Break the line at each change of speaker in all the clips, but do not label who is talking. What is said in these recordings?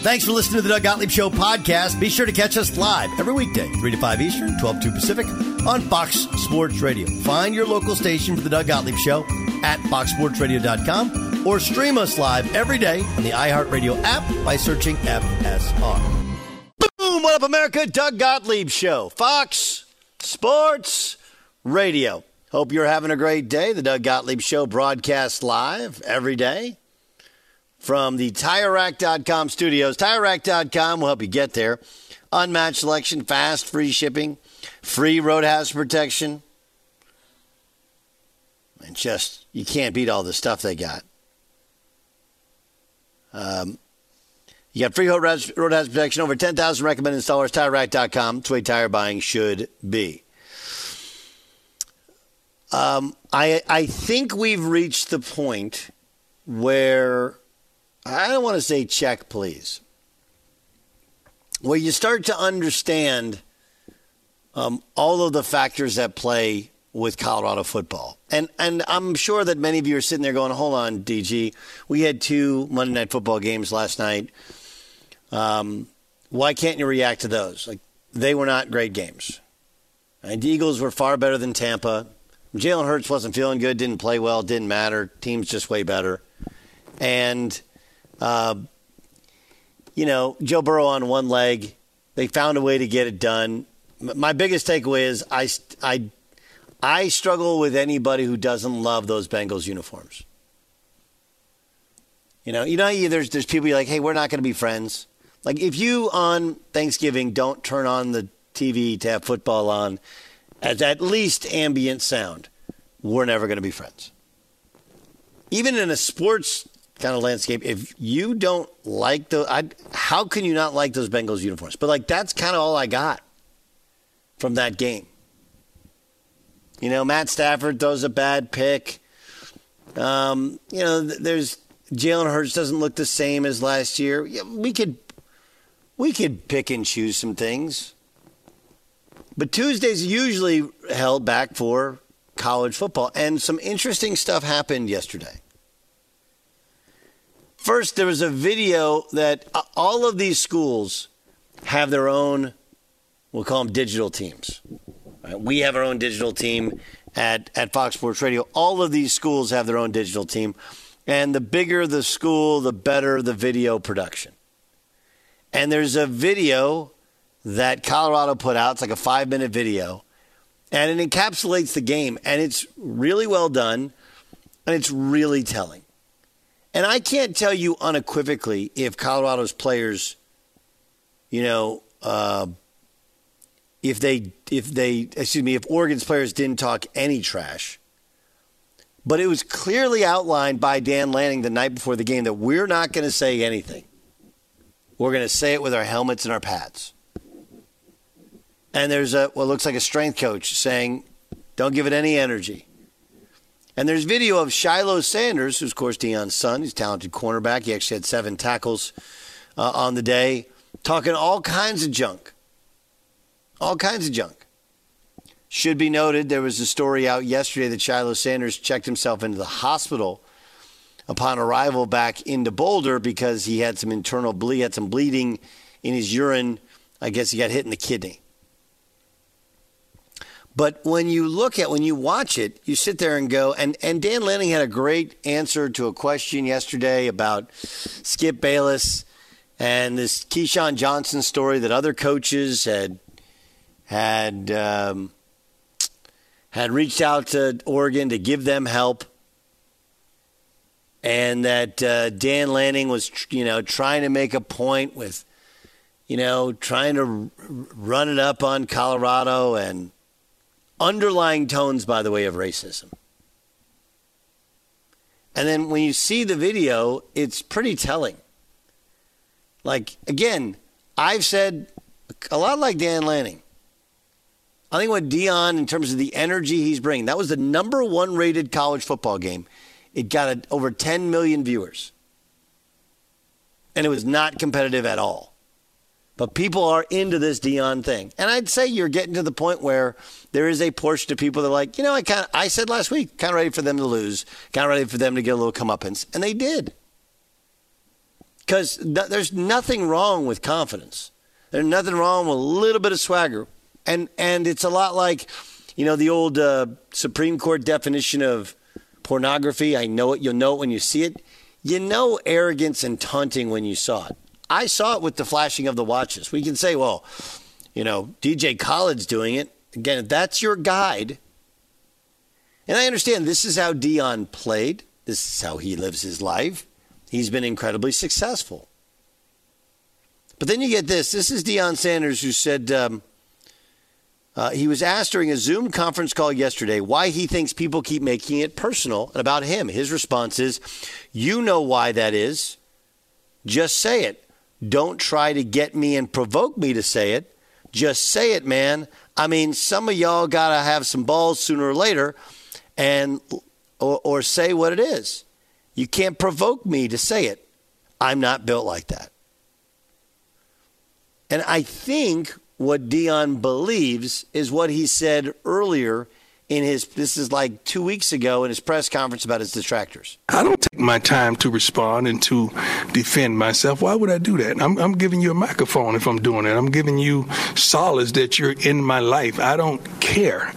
Thanks for listening to the Doug Gottlieb Show podcast. Be sure to catch us live every weekday, 3 to 5 Eastern, 12 to Pacific, on Fox Sports Radio. Find your local station for the Doug Gottlieb Show at foxsportsradio.com or stream us live every day on the iHeartRadio app by searching FSR. Boom! What up, America? Doug Gottlieb Show, Fox Sports Radio. Hope you're having a great day. The Doug Gottlieb Show broadcasts live every day from the TireRack.com studios. TireRack.com will help you get there. Unmatched selection, fast, free shipping, free road hazard protection. And just, you can't beat all the stuff they got. Um, you got free road hazard, protection, over 10,000 recommended installers. TireRack.com. It's the way tire buying should be. Um, I, I think we've reached the point where I don't want to say check, please. Where you start to understand um, all of the factors that play with Colorado football. And and I'm sure that many of you are sitting there going, hold on, DG. We had two Monday night football games last night. Um, why can't you react to those? Like they were not great games. And the Eagles were far better than Tampa. Jalen Hurts wasn't feeling good, didn't play well, didn't matter. Team's just way better. And uh, you know, Joe Burrow on one leg. They found a way to get it done. My biggest takeaway is I, I, I struggle with anybody who doesn't love those Bengals uniforms. You know, you know, there's there's people like, hey, we're not going to be friends. Like if you on Thanksgiving don't turn on the TV to have football on, as at least ambient sound, we're never going to be friends. Even in a sports kind of landscape, if you don't like the, I, how can you not like those Bengals uniforms? But like that's kind of all I got from that game. You know, Matt Stafford throws a bad pick. Um, you know, th- there's Jalen Hurts doesn't look the same as last year. We could we could pick and choose some things. But Tuesdays usually held back for college football and some interesting stuff happened yesterday. First, there was a video that uh, all of these schools have their own, we'll call them digital teams. Right? We have our own digital team at, at Fox Sports Radio. All of these schools have their own digital team. And the bigger the school, the better the video production. And there's a video that Colorado put out. It's like a five minute video. And it encapsulates the game. And it's really well done. And it's really telling. And I can't tell you unequivocally if Colorado's players, you know, uh, if they, if they, excuse me, if Oregon's players didn't talk any trash. But it was clearly outlined by Dan Lanning the night before the game that we're not going to say anything. We're going to say it with our helmets and our pads. And there's a what looks like a strength coach saying, "Don't give it any energy." And there's video of Shiloh Sanders, who's of course Deion's son. He's a talented cornerback. He actually had seven tackles uh, on the day, talking all kinds of junk. All kinds of junk. Should be noted, there was a story out yesterday that Shiloh Sanders checked himself into the hospital upon arrival back into Boulder because he had some internal bleed, had some bleeding in his urine. I guess he got hit in the kidney. But when you look at when you watch it, you sit there and go and and Dan Lanning had a great answer to a question yesterday about Skip Bayless and this Keyshawn Johnson story that other coaches had had um, had reached out to Oregon to give them help, and that uh, Dan Lanning was you know trying to make a point with you know trying to r- run it up on Colorado and underlying tones, by the way, of racism. And then when you see the video, it's pretty telling. Like, again, I've said a lot like Dan Lanning. I think what Deion, in terms of the energy he's bringing, that was the number one rated college football game. It got over 10 million viewers. And it was not competitive at all. But people are into this Deion thing. And I'd say you're getting to the point where there is a portion of people that are like, you know, I kind of, I said last week, kind of ready for them to lose, kind of ready for them to get a little comeuppance. And they did. Because th- there's nothing wrong with confidence. There's nothing wrong with a little bit of swagger. And, and it's a lot like, you know, the old uh, Supreme Court definition of pornography. I know it. You'll know it when you see it. You know arrogance and taunting when you saw it. I saw it with the flashing of the watches. We can say, well, you know, DJ Khaled's doing it. Again, that's your guide, and I understand this is how Deion played, this is how he lives his life. He's been incredibly successful. But then you get this. This is Deion Sanders who said um, uh, he was asked during a Zoom conference call yesterday why he thinks people keep making it personal about him. His response is, You know why that is. Just say it. Don't try to get me and provoke me to say it. Just say it, man. I mean, some of y'all got to have some balls sooner or later and or, or say what it is. You can't provoke me to say it. I'm not built like that. And I think what Deion believes is what he said earlier in his this is like two weeks ago in his press conference about his detractors.
I don't take my time to respond and to defend myself. Why would I do that? I'm, I'm giving you a microphone if I'm doing it. I'm giving you solace that you're in my life. I don't care.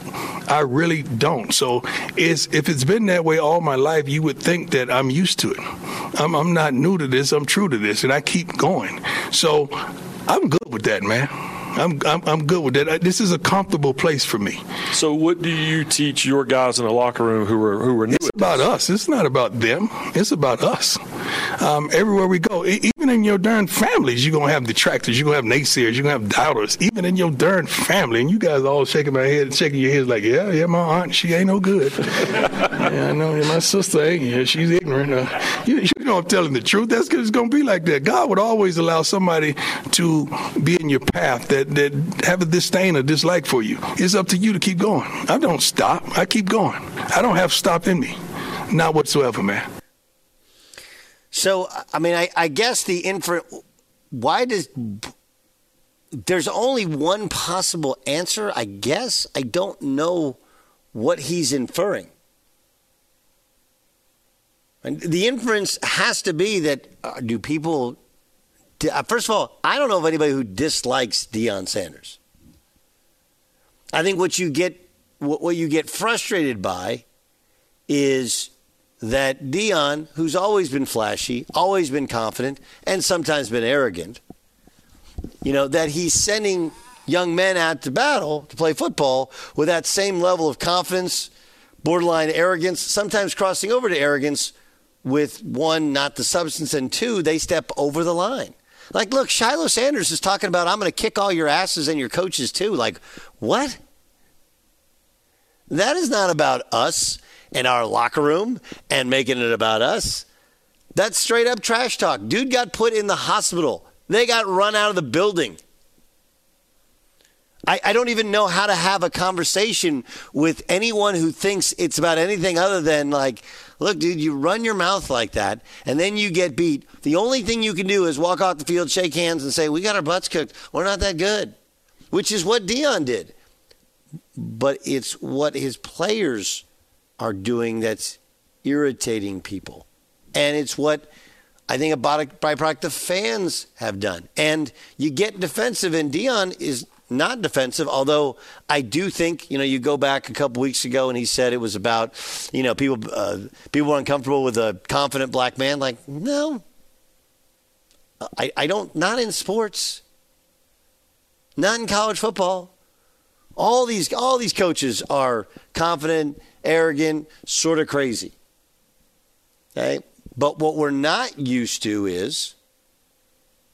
I really don't. So it's, if it's been that way all my life, you would think that I'm used to it. I'm, I'm not new to this. I'm true to this, and I keep going. So I'm good with that, man. I'm, I'm, I'm good with that. This is a comfortable place for me.
So, what do you teach your guys in the locker room who are who are new?
It's about us. It's not about them. It's about us. Um, everywhere we go, even in your darn families, you're gonna have detractors. You're gonna have naysayers. You're gonna have doubters. Even in your darn family, and you guys all shaking my head and shaking your heads like, yeah, yeah, my aunt, she ain't no good. yeah, I know. My sister ain't. Yeah, she's ignorant. Uh, you, you know, I'm telling the truth. That's it's gonna be like that. God would always allow somebody to be in your path that that have a disdain or dislike for you. It's up to you to keep going. I don't stop. I keep going. I don't have stop in me. Not whatsoever, man.
So, I mean, I, I guess the infer. Why does. There's only one possible answer, I guess. I don't know what he's inferring. And the inference has to be that uh, do people. Uh, first of all, I don't know of anybody who dislikes Deion Sanders. I think what you get what, what you get frustrated by is that Deion, who's always been flashy, always been confident, and sometimes been arrogant, you know, that he's sending young men out to battle to play football with that same level of confidence, borderline arrogance, sometimes crossing over to arrogance with one, not the substance, and two, they step over the line. Like, look, Shiloh Sanders is talking about, I'm going to kick all your asses and your coaches too. Like, what? That is not about us in our locker room and making it about us. That's straight up trash talk. Dude got put in the hospital. They got run out of the building. I, I, don't even know how to have a conversation with anyone who thinks it's about anything other than like, look, dude, you run your mouth like that and then you get beat. The only thing you can do is walk off the field, shake hands, and say, we got our butts cooked. We're not that good, which is what Deion did. But it's what his players are doing that's irritating people. and it's what I think a byproduct the fans have done. And you get defensive, and Deion is not defensive, although I do think, you know, you go back a couple weeks ago and he said it was about, you know, people uh, people were uncomfortable with a confident black man. Like, no. I, I don't, not in sports, not in college football. All these, all these coaches are confident, arrogant, sort of crazy. Okay? But what we're not used to is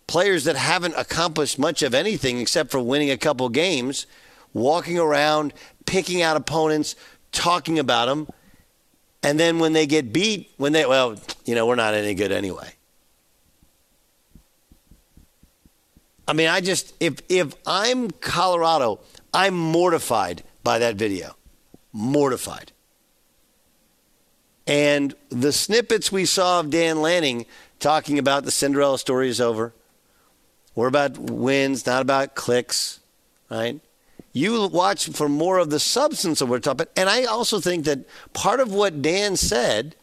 players that haven't accomplished much of anything except for winning a couple games, walking around, picking out opponents, talking about them, and then when they get beat, when they, well, you know, we're not any good anyway. I mean, I just, if, if I'm Colorado, I'm mortified by that video. Mortified. And the snippets we saw of Dan Lanning talking about the Cinderella story is over. We're about wins, not about clicks, right? You watch for more of the substance of what we're talking about. And I also think that part of what Dan said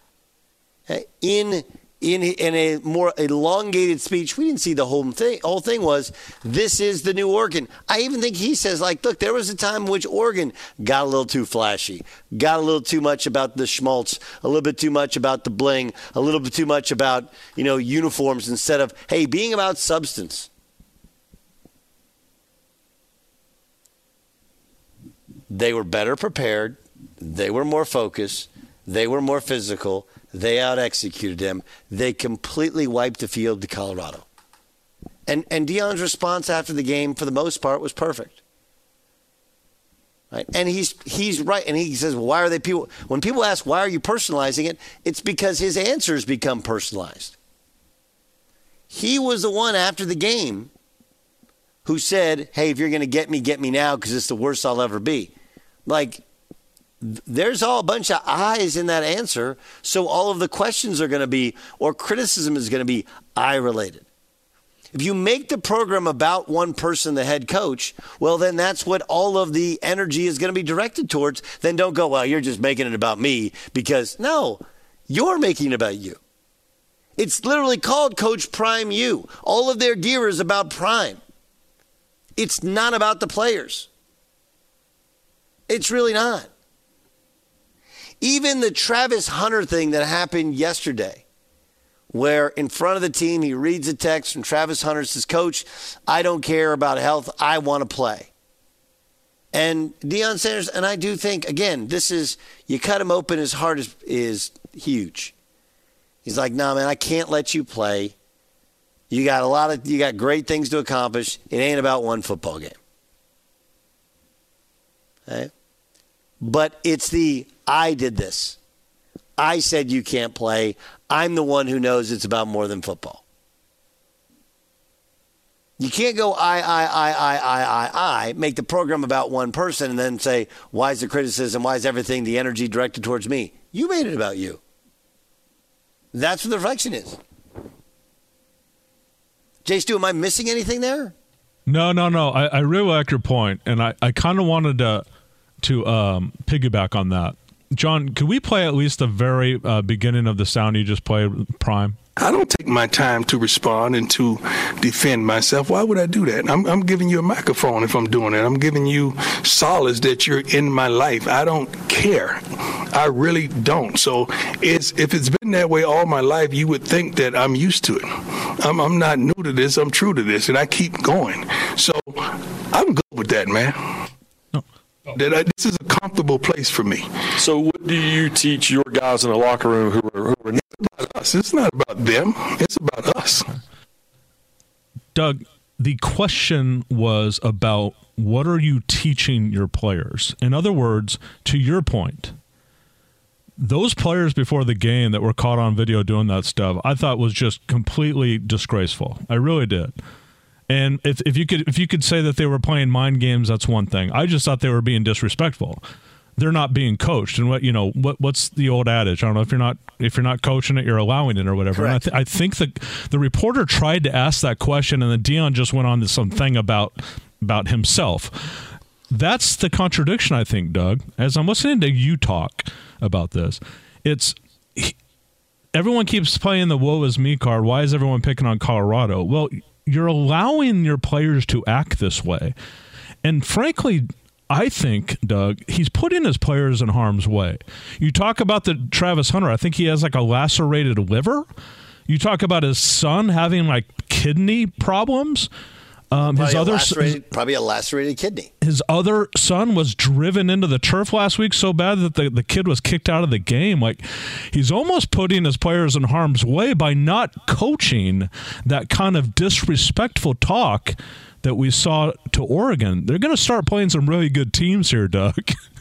eh, in in in a more elongated speech, we didn't see the whole thing. Whole thing was this is the new Oregon. I even think he says like, look, there was a time in which Oregon got a little too flashy, got a little too much about the schmaltz, a little bit too much about the bling, a little bit too much about you know uniforms instead of hey being about substance. They were better prepared. They were more focused. They were more physical. They out executed them. They completely wiped the field to Colorado. And and Deion's response after the game, for the most part, was perfect. Right? And he's he's right. And he says, well, why are they people when people ask why are you personalizing it, it's because his answers become personalized. He was the one after the game who said, Hey, if you're gonna get me, get me now, because it's the worst I'll ever be. Like there's all a bunch of eyes in that answer. So all of the questions are going to be, or criticism is going to be eye related. If you make the program about one person, the head coach, well, then that's what all of the energy is going to be directed towards. Then don't go, well, you're just making it about me because no, you're making it about you. It's literally called Coach Prime U. All of their gear is about Prime. It's not about the players. It's really not. Even the Travis Hunter thing that happened yesterday, where in front of the team he reads a text from Travis Hunter says, Coach, I don't care about health. I want to play. And Deion Sanders, and I do think, again, this is, you cut him open, his heart is, is huge. He's like, no, nah, man, I can't let you play. You got a lot of, you got great things to accomplish. It ain't about one football game. Okay? But it's the I did this. I said you can't play. I'm the one who knows it's about more than football. You can't go I, I, I, I, I, I, I, make the program about one person and then say, why is the criticism, why is everything, the energy directed towards me? You made it about you. That's what the reflection is. Jay Stu, am I missing anything there?
No, no, no. I, I really like your point, and I, I kind of wanted to to um, piggyback on that. John, could we play at least the very uh, beginning of the sound you just played, Prime?
I don't take my time to respond and to defend myself. Why would I do that? I'm, I'm, giving you a microphone if I'm doing it. I'm giving you solace that you're in my life. I don't care. I really don't. So it's, if it's been that way all my life, you would think that I'm used to it. I'm, I'm not new to this. I'm true to this, and I keep going. So I'm good with that, man. That I, this is a comfortable place for me.
So, what do you teach your guys in the locker room who are, who are
it's about us? It's not about them. It's about us.
Doug, the question was about what are you teaching your players? In other words, to your point, those players before the game that were caught on video doing that stuff, I thought was just completely disgraceful. I really did. And if, if you could if you could say that they were playing mind games, that's one thing. I just thought they were being disrespectful. They're not being coached, and what you know what what's the old adage? I don't know if you're not if you're not coaching it, you're allowing it or whatever. And I, th- I think the the reporter tried to ask that question, and then Deion just went on to something about about himself. That's the contradiction, I think, Doug. As I'm listening to you talk about this, it's everyone keeps playing the woe is me card. Why is everyone picking on Colorado? Well, you're allowing your players to act this way. And frankly, I think, Doug, he's putting his players in harm's way. You talk about the Travis Hunter, I think he has like a lacerated liver. You talk about his son having like kidney problems. Um, his other
probably a lacerated kidney.
His other son was driven into the turf last week so bad that the, the kid was kicked out of the game. Like he's almost putting his players in harm's way by not coaching that kind of disrespectful talk that we saw to Oregon. They're going to start playing some really good teams here, Doug.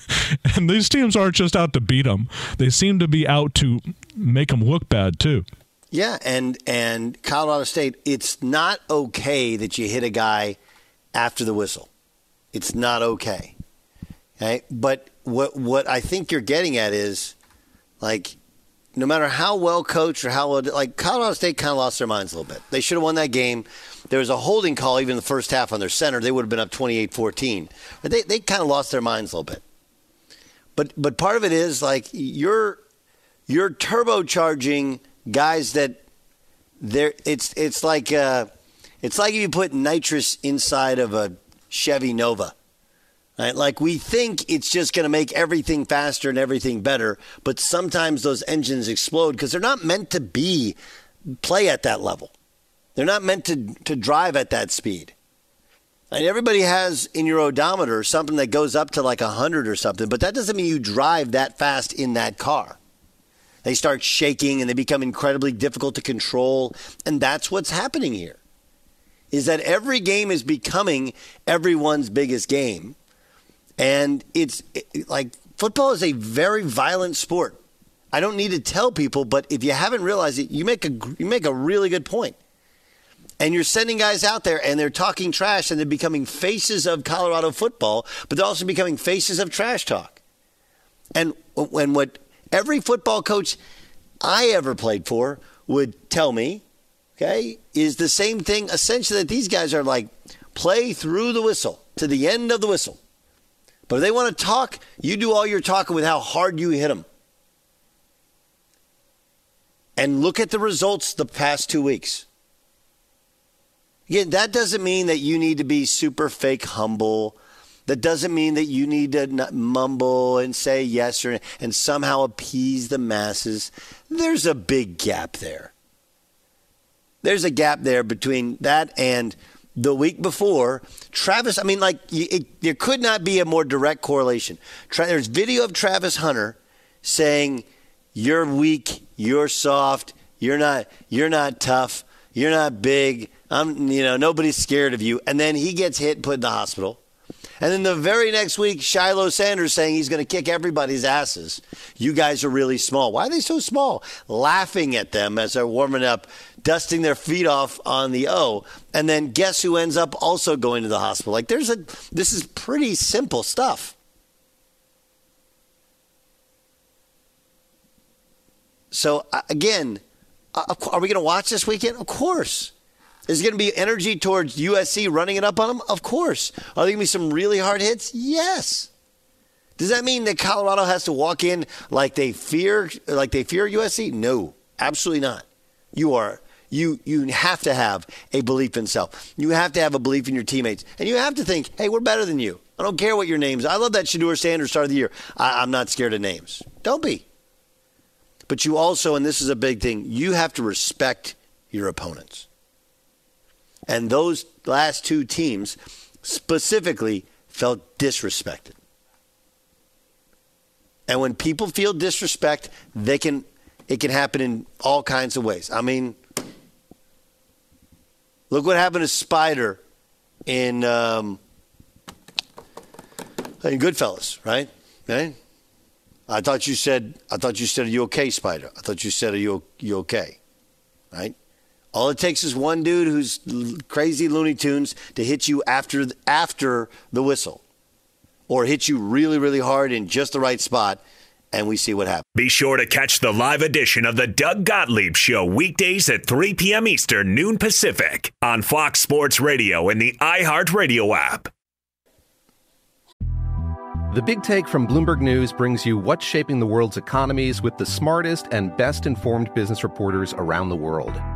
and these teams aren't just out to beat them; they seem to be out to make them look bad too.
Yeah, and and Colorado State, it's not okay that you hit a guy after the whistle. It's not okay. Okay, but what what I think you're getting at is like no matter how well coached or how well, like Colorado State kind of lost their minds a little bit. They should have won that game. There was a holding call even in the first half on their center. They would have been up 28-14. But they, they kind of lost their minds a little bit. But but part of it is like you're you're turbocharging – guys that there it's it's like uh, it's like if you put nitrous inside of a Chevy Nova. Right? Like we think it's just going to make everything faster and everything better, but sometimes those engines explode because they're not meant to be play at that level. They're not meant to to drive at that speed. And everybody has in your odometer something that goes up to like 100 or something, but that doesn't mean you drive that fast in that car. They start shaking and they become incredibly difficult to control. And that's what's happening here. Is that every game is becoming everyone's biggest game. And it's it, like football is a very violent sport. I don't need to tell people, but if you haven't realized it, you make a you make a really good point. And you're sending guys out there and they're talking trash and they're becoming faces of Colorado football, but they're also becoming faces of trash talk. And when what every football coach I ever played for would tell me, okay, is the same thing essentially that these guys are like play through the whistle to the end of the whistle. But if they want to talk, you do all your talking with how hard you hit them. And look at the results the past two weeks. Again, that doesn't mean that you need to be super fake humble that doesn't mean that you need to mumble and say yes or and somehow appease the masses. There's a big gap there. There's a gap there between that and the week before, Travis. I mean, like it, there could not be a more direct correlation. Tra- there's video of Travis Hunter saying, "You're weak. You're soft. You're not. You're not tough. You're not big. I'm. You know, nobody's scared of you." And then he gets hit and put in the hospital. And then the very next week, Shiloh Sanders saying he's going to kick everybody's asses. You guys are really small. Why are they so small? Laughing at them as they're warming up, dusting their feet off on the O. And then guess who ends up also going to the hospital? Like there's a this is pretty simple stuff. So again, are we going to watch this weekend? Of course. Is it going to be energy towards USC running it up on them? Of course. Are there going to be some really hard hits? Yes. Does that mean that Colorado has to walk in like they fear like they fear USC? No, absolutely not. You are you you have to have a belief in self. You have to have a belief in your teammates, and you have to think, hey, we're better than you. I don't care what your names. I love that Shedeur Sanders start of the year. I, I'm not scared of names. Don't be. But you also, and this is a big thing, you have to respect your opponents. And those last two teams specifically felt disrespected. And when people feel disrespect, they can it can happen in all kinds of ways. I mean, look what happened to Spider in um, in Goodfellas, right? Right? I thought you said I thought you said are you okay, Spider? I thought you said are you you okay? Right? All it takes is one dude who's crazy Looney Tunes to hit you after after the whistle, or hit you really really hard in just the right spot, and we see what happens.
Be sure to catch the live edition of the Doug Gottlieb Show weekdays at 3 p.m. Eastern, noon Pacific, on Fox Sports Radio and the iHeartRadio app.
The Big Take from Bloomberg News brings you what's shaping the world's economies with the smartest and best informed business reporters around the world.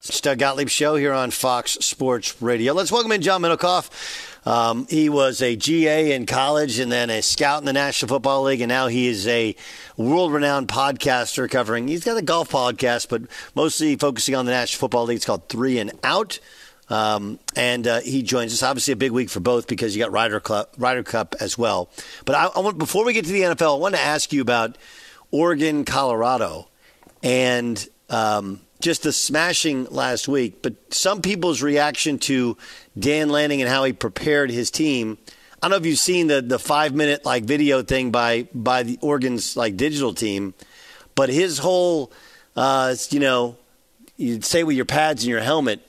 Doug Gottlieb Show here on Fox Sports Radio. Let's welcome in John Middlekauff. Um, he was a GA in college and then a scout in the National Football League, and now he is a world renowned podcaster covering. He's got a golf podcast, but mostly focusing on the National Football League. It's called Three and Out. Um, and uh, he joins us. Obviously, a big week for both because you got Ryder Cup, Ryder Cup as well. But I, I want before we get to the NFL, I want to ask you about Oregon, Colorado, and um, just the smashing last week, but some people's reaction to Dan Lanning and how he prepared his team. I don't know if you've seen the the five minute like video thing by by the Oregon's like digital team, but his whole uh, you know you say with your pads and your helmet.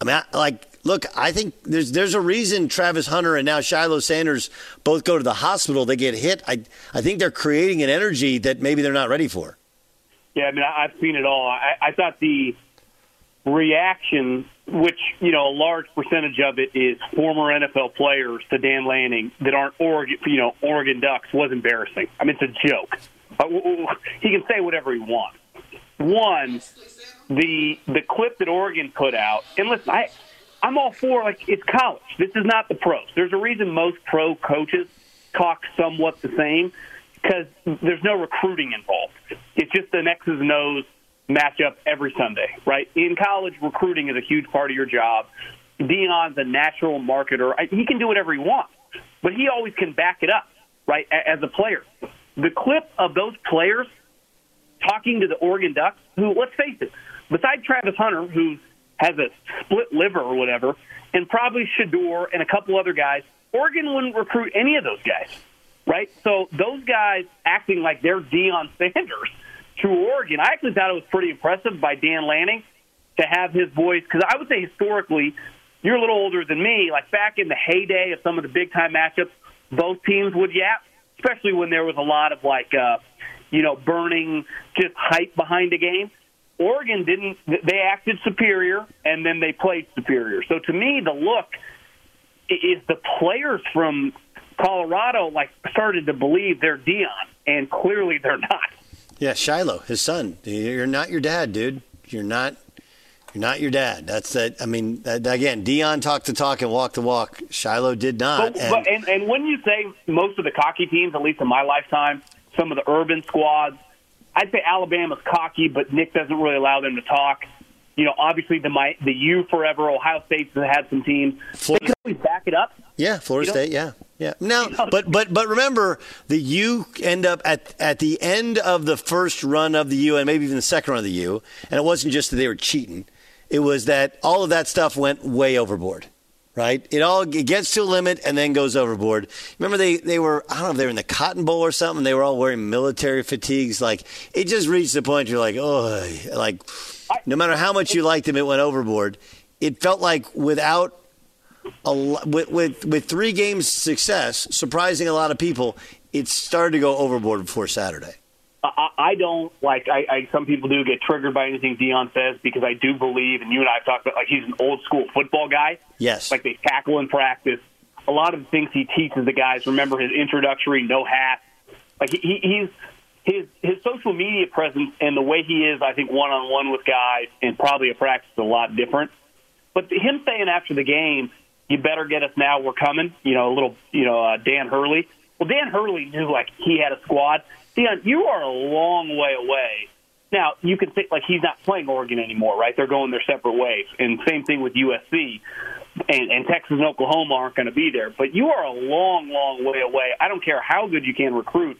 I mean, I, like look, I think there's there's a reason Travis Hunter and now Shiloh Sanders both go to the hospital. They get hit. I I think they're creating an energy that maybe they're not ready for.
Yeah, I mean, I've seen it all. I, I thought the reaction, which you know, a large percentage of it is former NFL players to Dan Lanning that aren't Oregon, you know, Oregon Ducks, was embarrassing. I mean, it's a joke. He can say whatever he wants. One, the the clip that Oregon put out, and listen, I I'm all for like it's college. This is not the pros. There's a reason most pro coaches talk somewhat the same because there's no recruiting involved. It's just an X's and O's matchup every Sunday, right? In college, recruiting is a huge part of your job. Deion's a natural marketer. He can do whatever he wants, but he always can back it up, right, as a player. The clip of those players talking to the Oregon Ducks, who, let's face it, besides Travis Hunter, who has a split liver or whatever, and probably Shedeur and a couple other guys, Oregon wouldn't recruit any of those guys right? So those guys acting like they're Deion Sanders to Oregon, I actually thought it was pretty impressive by Dan Lanning to have his voice because I would say historically, you're a little older than me. Like back in the heyday of some of the big time matchups, both teams would yap, especially when there was a lot of like, uh, you know, burning just hype behind the game. Oregon didn't. They acted superior, and then they played superior. So to me, the look is the players from Colorado like started to believe they're Deion, and clearly they're not.
Yeah, Shiloh, his son. You're not your dad, dude. You're not. You're not your dad. That's that. I mean, again, Deion talked the talk and walked the walk. Shiloh did not.
But,
and,
but, and, and when you say most of the cocky teams, at least in my lifetime, some of the urban squads, I'd say Alabama's cocky, but Nick doesn't really allow them to talk. You know, obviously the my, the U forever. Ohio State's had some teams. Florida, they could always back it up.
Yeah, Florida
You know?
State. Yeah, yeah. Now, but but but remember, that you end up at at the end of the first run of the U, and maybe even the second run of the U, and it wasn't just that they were cheating; it was that all of that stuff went way overboard. Right? It all it gets to a limit and then goes overboard. Remember, they, they were, I don't know if they were in the Cotton Bowl or something. They were all wearing military fatigues. Like, it just reached the point you're like, oh, like, no matter how much you liked them, it went overboard. It felt like without a, with, with, with three games success, surprising a lot of people, it started to go overboard before Saturday.
I, I don't like. I, I some people do get triggered by anything Deion says because I do believe, and you and I have talked about, like he's an old school football guy.
Yes.
Like they tackle in practice. A lot of the things he teaches the guys. Remember his introductory no hat. Like he, he he's his his social media presence and the way he is. I think one on one with guys and probably a practice is a lot different. But him saying after the game, "You better get us now. We're coming." You know, a little. You know, uh, Dan Hurley. Well, Dan Hurley knew like he had a squad. Deion, you are a long way away. Now you can think like he's not playing Oregon anymore, right? They're going their separate ways, and same thing with USC. And, and Texas and Oklahoma aren't going to be there, but you are a long, long way away. I don't care how good you can recruit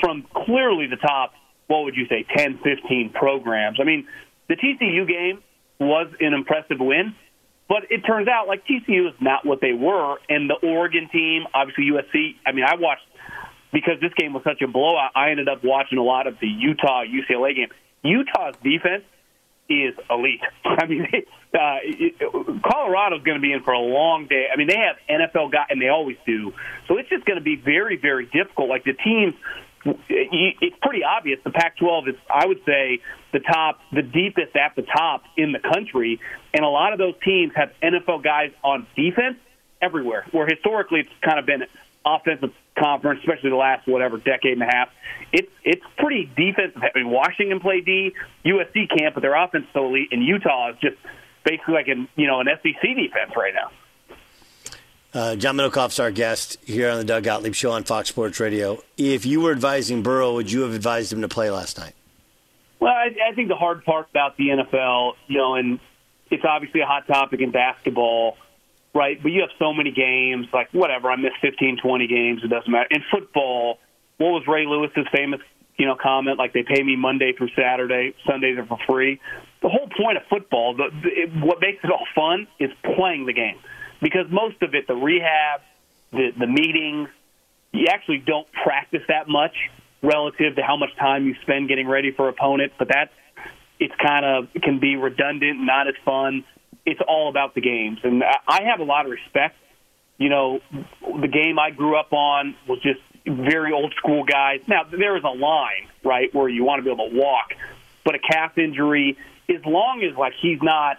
from clearly the top. What would you say, 10, 15 programs? I mean, the TCU game was an impressive win, but it turns out like TCU is not what they were, and the Oregon team, obviously USC. I mean, I watched because this game was such a blowout. I ended up watching a lot of the Utah UCLA game. Utah's defense is elite. I mean, uh, it, Colorado's going to be in for a long day. I mean, they have NFL guys, and they always do. So it's just going to be very, very difficult. Like the teams, it's pretty obvious. The Pac-12 is, I would say, the top, the deepest at the top in the country, and a lot of those teams have NFL guys on defense everywhere. Where historically it's kind of been offensive conference, especially the last whatever decade and a half. It's it's pretty defensive. I mean, Washington play D, USC can't, but their offense so elite, and Utah is just basically like an you know an SEC defense right now.
Uh, John Middlekauff's our guest here on the Doug Gottlieb Show on Fox Sports Radio. If you were advising Burrow, would you have advised him to play last night?
Well, I, I think the hard part about the NFL, you know, and it's obviously a hot topic in basketball, right? But you have so many games, like whatever. I missed 15, 20 games. It doesn't matter. In football, what was Ray Lewis's famous, you know, comment? Like they pay me Monday through Saturday, Sundays are for free. The whole point of football, the, it, what makes it all fun, is playing the game because most of it, the rehab, the the meetings, you actually don't practice that much relative to how much time you spend getting ready for opponent. But that's it's kind of it can be redundant, not as fun. It's all about the games, and I have a lot of respect. You know, the game I grew up on was just very old school guys. Now there is a line, right, where you want to be able to walk, but a calf injury, as long as like he's not,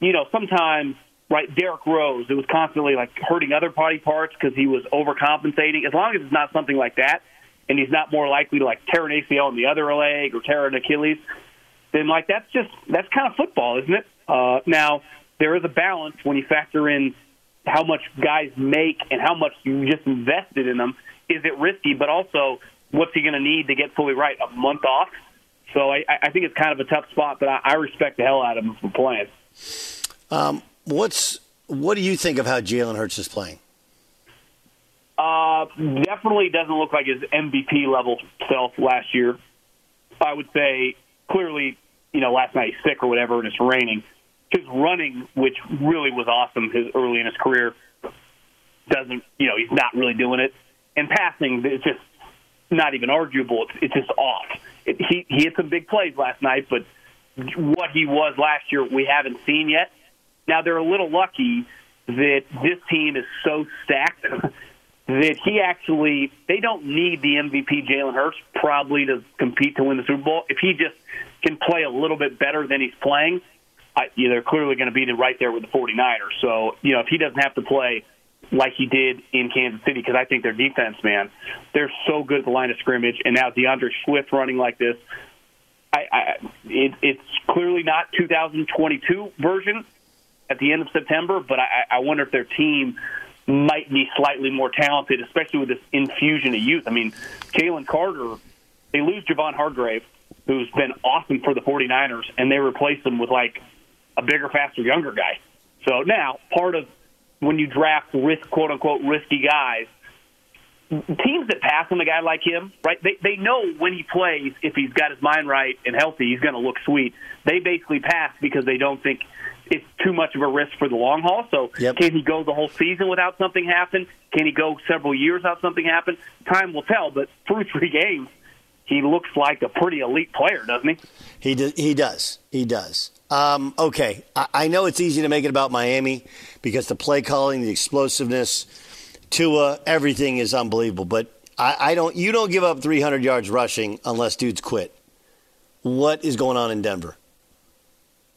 you know, sometimes right, Derrick Rose, it was constantly like hurting other body parts because he was overcompensating. As long as it's not something like that, and he's not more likely to like tear an ACL in the other leg or tear an Achilles, then like that's just that's kind of football, isn't it? Uh, now there is a balance when you factor in how much guys make and how much you just invested in them. Is it risky? But also, what's he going to need to get fully right? A month off. So I, I think it's kind of a tough spot, but I, I respect the hell out of him for playing.
Um, what's what do you think of how Jalen Hurts is playing?
Uh, definitely doesn't look like his MVP level self last year. I would say clearly, you know, last night he's sick or whatever, and it's raining. His running, which really was awesome, his early in his career, doesn't. You know, he's not really doing it. And passing, it's just not even arguable. It's, it's just off. It, he he had some big plays last night, but what he was last year, we haven't seen yet. Now they're a little lucky that this team is so stacked that he actually they don't need the MVP Jalen Hurts probably to compete to win the Super Bowl. If he just can play a little bit better than he's playing, I, you know, they're clearly going to be right there with the 49ers. So, you know, if he doesn't have to play like he did in Kansas City, because I think their defense, man, they're so good at the line of scrimmage, and now D'Andre Swift running like this, I, I, it, it's clearly not 2022 version at the end of September, but I, I wonder if their team might be slightly more talented, especially with this infusion of youth. I mean, Jalen Carter, they lose Javon Hargrave, who's been awesome for the 49ers, and they replace him with like a bigger, faster, younger guy. So now, part of when you draft risk, quote unquote, risky guys, teams that pass on a guy like him, right? They they know when he plays, if he's got his mind right and healthy, he's going to look sweet. They basically pass because they don't think it's too much of a risk for the long haul. So
Yep.
can he go the whole season without something happen? Can he go several years without something happen? Time will tell. But through three games, he looks like a pretty elite player, doesn't he?
He do, he does. He does. Um, okay, I, I know it's easy to make it about Miami because the play calling, the explosiveness, Tua, everything is unbelievable. But I, I don't. You don't give up 300 yards rushing unless dudes quit. What is going on in Denver?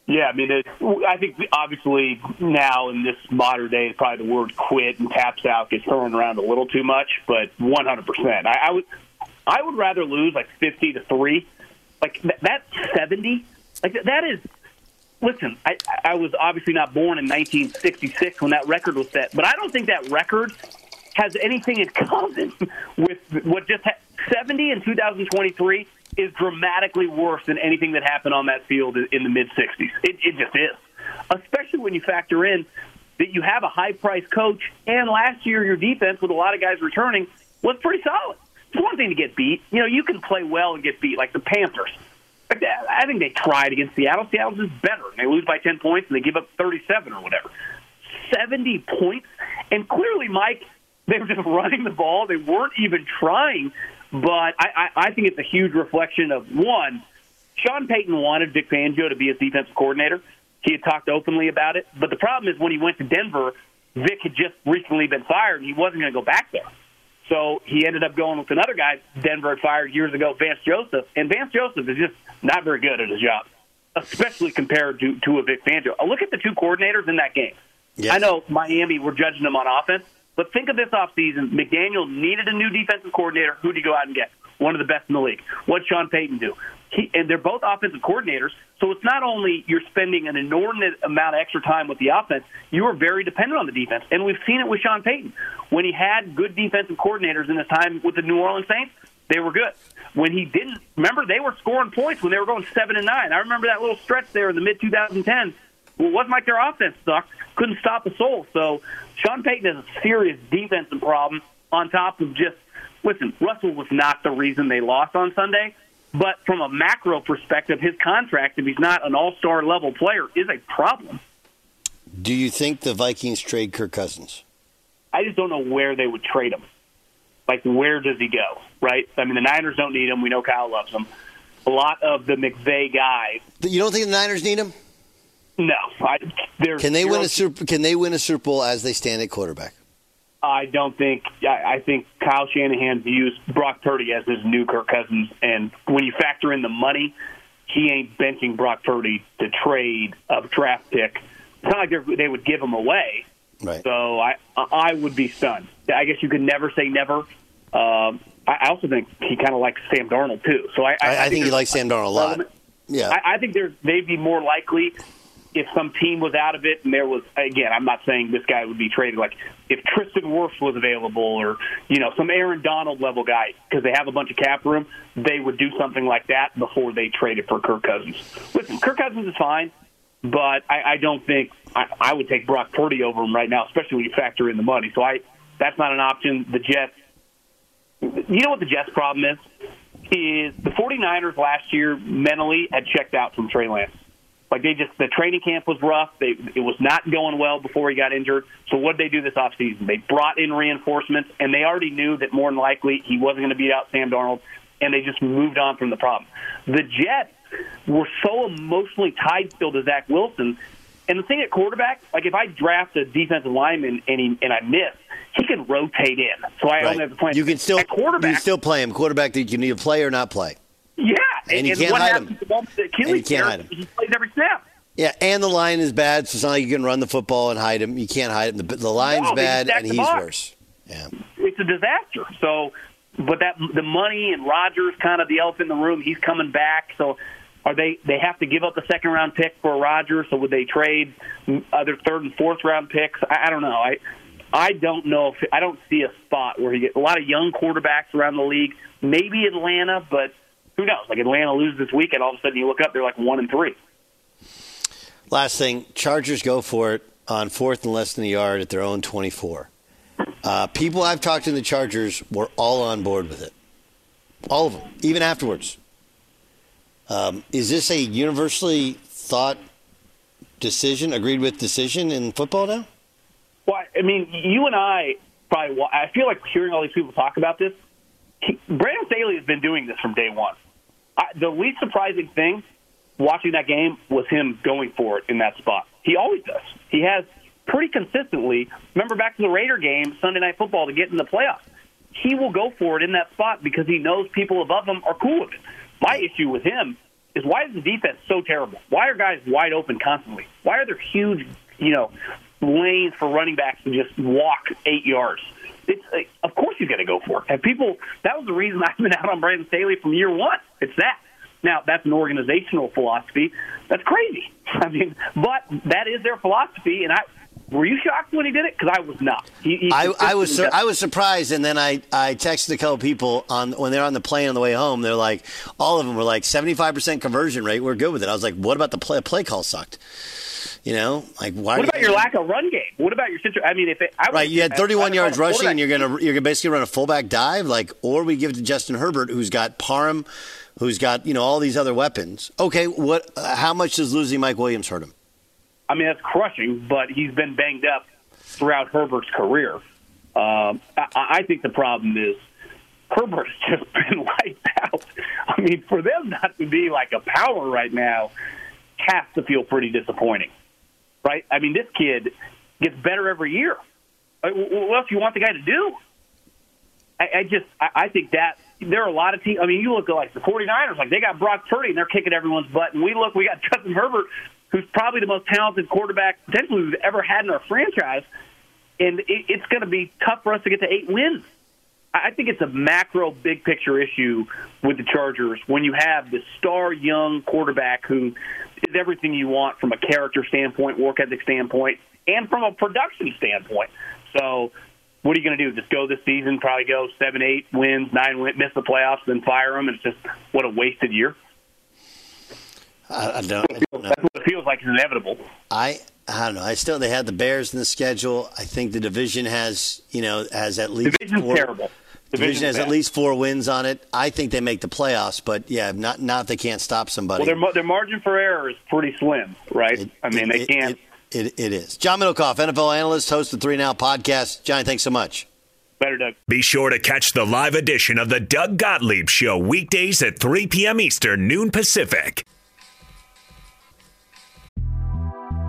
Yeah, I mean, it, I think obviously now in this modern day, probably the word "quit" and "taps out" gets thrown around a little too much. But 100, percent I, I would, I would rather lose like 50 to three, like th- that 70. Like that is. Listen, I, I was obviously not born in 1966 when that record was set, but I don't think that record has anything in common with what just ha- 70 in 2023 is dramatically worse than anything that happened on that field in the mid 60s. It, it just is, especially when you factor in that you have a high priced coach, and last year your defense with a lot of guys returning was pretty solid. It's one thing to get beat. You know, you can play well and get beat, like the Panthers. I think they tried against Seattle. Seattle's just better. They lose by 10 points and they give up 37 or whatever. 70 points. And clearly, Mike, they were just running the ball. They weren't even trying. But I, I, I think it's a huge reflection of one, Sean Payton wanted Vic Fangio to be his defensive coordinator. He had talked openly about it. But the problem is when he went to Denver, Vic had just recently been fired and he wasn't going to go back there. So he ended up going with another guy Denver had fired years ago, Vance Joseph. And Vance Joseph is just not very good at his job, especially compared to, to a Vic Fangio. Look at the two coordinators in that game. I know Miami, we're judging them on offense, but think of this offseason. McDaniel needed a new defensive coordinator. Who did he go out and get? One of the best in the league. What Sean Payton do? He, and they're both offensive coordinators, so it's not only you're spending an inordinate amount of extra time with the offense, you are very dependent on the defense. And we've seen it with Sean Payton. When he had good defensive coordinators in his time with the New Orleans Saints, they were good. When he didn't, remember they were scoring points when they were going seven and nine. I remember that little stretch there in the mid 2010s. Well, it wasn't like their offense sucked, couldn't stop a soul. So Sean Payton has a serious defensive problem on top of just listen. Russell was not the reason they lost on Sunday, but from a macro perspective, his contract, if he's not an All Star level player, is a problem.
Do you think the Vikings trade Kirk Cousins?
I just don't know where they would trade him. Like, where does he go? Right? I mean, the Niners don't need him. We know Kyle loves him. A lot of the McVay guys.
You don't think the Niners need him?
No, I, there's
Can they win a super? Can they win a Super Bowl as they stand at quarterback?
I don't think. I, I think Kyle Shanahan views Brock Purdy as his new Kirk Cousins, and when you factor in the money, he ain't benching Brock Purdy to trade a draft pick. It's not like they're- would give him away.
Right.
So I I would be stunned. I guess you could never say never. Um, I also think he kind of likes Sam Darnold too. So I
I, I think he likes Sam Darnold a lot. Yeah.
I, I think there's they'd be more likely if some team was out of it and there was again, I'm not saying this guy would be traded. Like if Tristan Wirfs was available or you know some Aaron Donald level guy because they have a bunch of cap room, they would do something like that before they traded for Kirk Cousins. Listen, Kirk Cousins is fine, but I, I don't think I, I would take Brock Purdy over him right now, especially when you factor in the money. So I that's not an option. The Jets you know what the Jets' problem is? Is the 49ers last year mentally had checked out from Trey Lance. Like they just the training camp was rough. They it was not going well before he got injured. So what did they do this offseason? They brought in reinforcements and they already knew that more than likely he wasn't going to beat out Sam Darnold and they just moved on from the problem. The Jets were so emotionally tied still to Zach Wilson. And the thing at quarterback, like if I draft a defensive lineman and he, and I miss, he can rotate in. So I
Right.
only have to play
You can still
at quarterback.
You still play him. Quarterback that you need to play or not play.
Yeah,
And you can't
what
hide him.
at the moment that Achilles
And you can't hide him.
He plays every snap.
Yeah, and the line is bad, so it's not like you can run the football and hide him. You can't hide him. The, the line's
No,
bad, and he's
box.
worse. Yeah.
It's a disaster. So, but that the money and Rodgers kind of the elephant in the room. He's coming back. So, Are they they have to give up the second round pick for Rodgers? So would they trade other third and fourth round picks? I, I don't know. I I don't know if I don't see a spot where you get a lot of young quarterbacks around the league. Maybe Atlanta, but who knows? Like Atlanta loses this week, and all of a sudden you look up, they're like one and three.
Last thing, Chargers go for it on fourth and less than a yard at their own 24. Uh, people I've talked to in the Chargers were all on board with it. All of them, even afterwards. Um, is this a universally thought decision, agreed with decision in football now?
Well, I mean, you and I probably. I feel like hearing all these people talk about this. Brandon Staley has been doing this from day one. I, the least surprising thing watching that game was him going for it in that spot. He always does. He has pretty consistently. Remember back to the Raider game, Sunday Night Football, to get in the playoffs. He will go for it in that spot because he knows people above him are cool with it. My issue with him is why is the defense so terrible? Why are guys wide open constantly? Why are there huge, you know, lanes for running backs to just walk eight yards? It's uh, of course he's going to go for it. And people, that was the reason I've been out on Brandon Staley from year one. It's that. Now that's an organizational philosophy. That's crazy. I mean, but that is their philosophy, and I were you shocked when he did it? Because I was not. He, he
I, I was su- I was surprised, and then I, I texted a couple people on when they're on the plane on the way home. They're like, all of them were like seventy five percent conversion rate. We're good with it. I was like, what about the play? Play call sucked. You know, like why?
What about your lack of run game? What about your situation? I mean, if it, I
right, you had 31 yards rushing, and you're gonna you're gonna basically run a fullback dive, like, or we give it to Justin Herbert, who's got Parham, who's got you know all these other weapons. Okay, what? Uh, how much does losing Mike Williams hurt him?
I mean, that's crushing, but he's been banged up throughout Herbert's career. Um, I, I think the problem is Herbert has just been wiped out. I mean, for them not to be like a power right now has to feel pretty disappointing, right? I mean, this kid gets better every year. Uh, what else do you want the guy to do? I, I just, I, I think that there are a lot of teams. I mean, you look at like the 49ers, like they got Brock Purdy and they're kicking everyone's butt. And we look, we got Justin Herbert, who's probably the most talented quarterback potentially we've ever had in our franchise. And it, it's going to be tough for us to get to eight wins. I think it's a macro, big picture issue with the Chargers when you have the star young quarterback who is everything you want from a character standpoint, work ethic standpoint, and from a production standpoint. So, what are you going to do? Just go this season, probably go seven, eight wins, nine wins, miss the playoffs, then fire them, it's just what a wasted year.
I, I, don't, I don't know.
That's what it feels like. It's inevitable.
I I don't know. I still they had the Bears in the schedule. I think the division has you know has at least
division's
four,
terrible.
Division has at least four wins on it. I think they make the playoffs, but yeah, not not if they can't stop somebody.
Well, their their margin for error is pretty slim, right?
It,
I mean,
it,
they can't.
It, it, it is. John Middlekauff, NFL analyst, host of Three and Out podcast. Johnny, thanks so much.
Better, Doug.
Be sure to catch the live edition of the Doug Gottlieb Show weekdays at 3 p.m. Eastern, noon Pacific.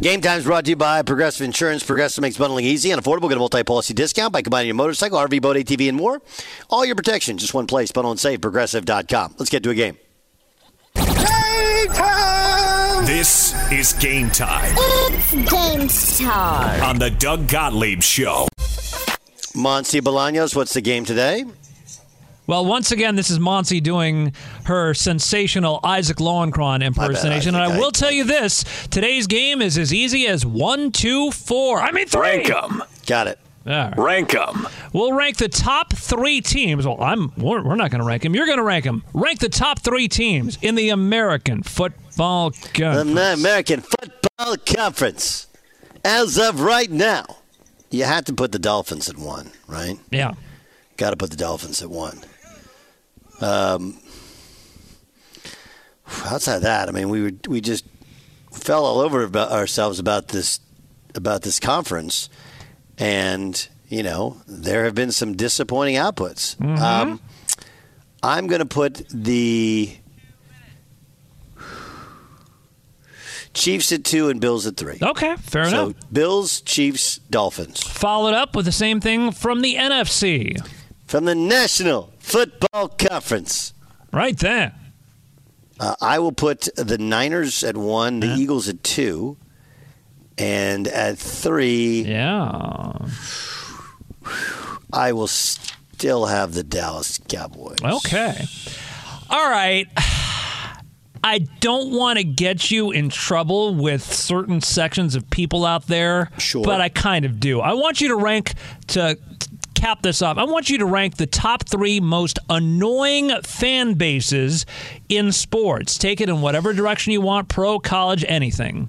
Game Times brought to you by Progressive Insurance. Progressive makes bundling easy and affordable. Get a multi-policy discount by combining your motorcycle, RV, boat, ATV, and more. All your protection, just one place. Bundle and save. Progressive.com. Let's get to a game. Game time!
This is game time
It's game time.
on the Doug Gottlieb Show.
Monty Bolaños, what's the game today?
Well, once again, this is Monty doing her sensational Isaac Lowenkron impersonation. and I will tell you this today's game is as easy as one, two, four. I mean, three.
Rank 'em.
Got it.
Rank 'em.
We'll rank the top three teams. Well, I'm. We're, we're not going to rank them. You're going to rank them. Rank the top three teams in the American Football Conference.
The American Football Conference. As of right now, you had to put the Dolphins at one, right?
Yeah.
Got to put the Dolphins at one. Um, outside of that, I mean, we were, we just fell all over about ourselves about this about this conference, and you know there have been some disappointing outputs.
Mm-hmm.
Um, I'm going to put the Chiefs at two and Bills at three.
Okay, fair enough.
so
enough.
Bills, Chiefs, Dolphins.
Followed up with the same thing from the NFC.
From the National Football Conference.
Right there.
Uh, I will put the Niners at one, the Eagles at two, and at three.
Yeah.
I will still have the Dallas Cowboys.
Okay. All right. I don't want to get you in trouble with certain sections of people out there,
Sure.
but I kind of do. I want you to rank to cap this off. I want you to rank the top three most annoying fan bases in sports. Take it in whatever direction you want pro, college, anything.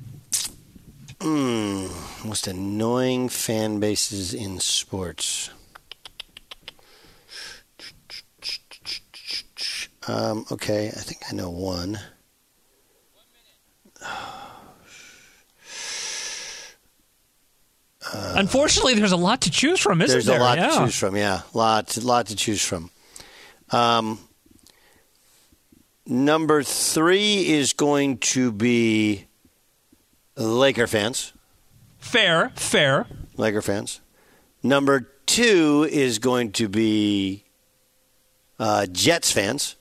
Hmm. Most annoying fan bases in sports. Um, okay, I think I know one.
Unfortunately, there's a lot to choose from, isn't
There's
there?
a lot
yeah.
to choose from. Yeah, lot, lot to choose from. Um, number three is going to be Laker fans.
Fair, fair.
Laker fans. Number two is going to be uh, Jets fans,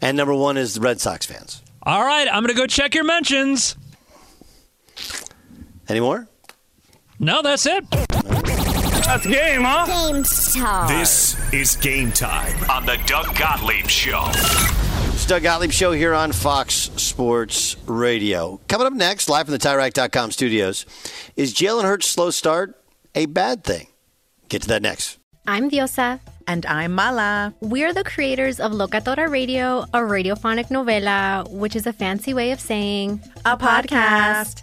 and number one is the Red Sox fans.
All right, I'm going to go check your mentions.
Any more?
No, that's it.
That's game, huh?
Game time.
This is game time on the Doug Gottlieb Show.
It's Doug Gottlieb Show here on Fox Sports Radio. Coming up next, live from the TireRack.com studios, is Jalen Hurts' slow start a bad thing? Get to that next.
I'm Diosa.
And I'm Mala.
We're the creators of Locatora Radio, a radiophonic novela, which is a fancy way of saying
A podcast.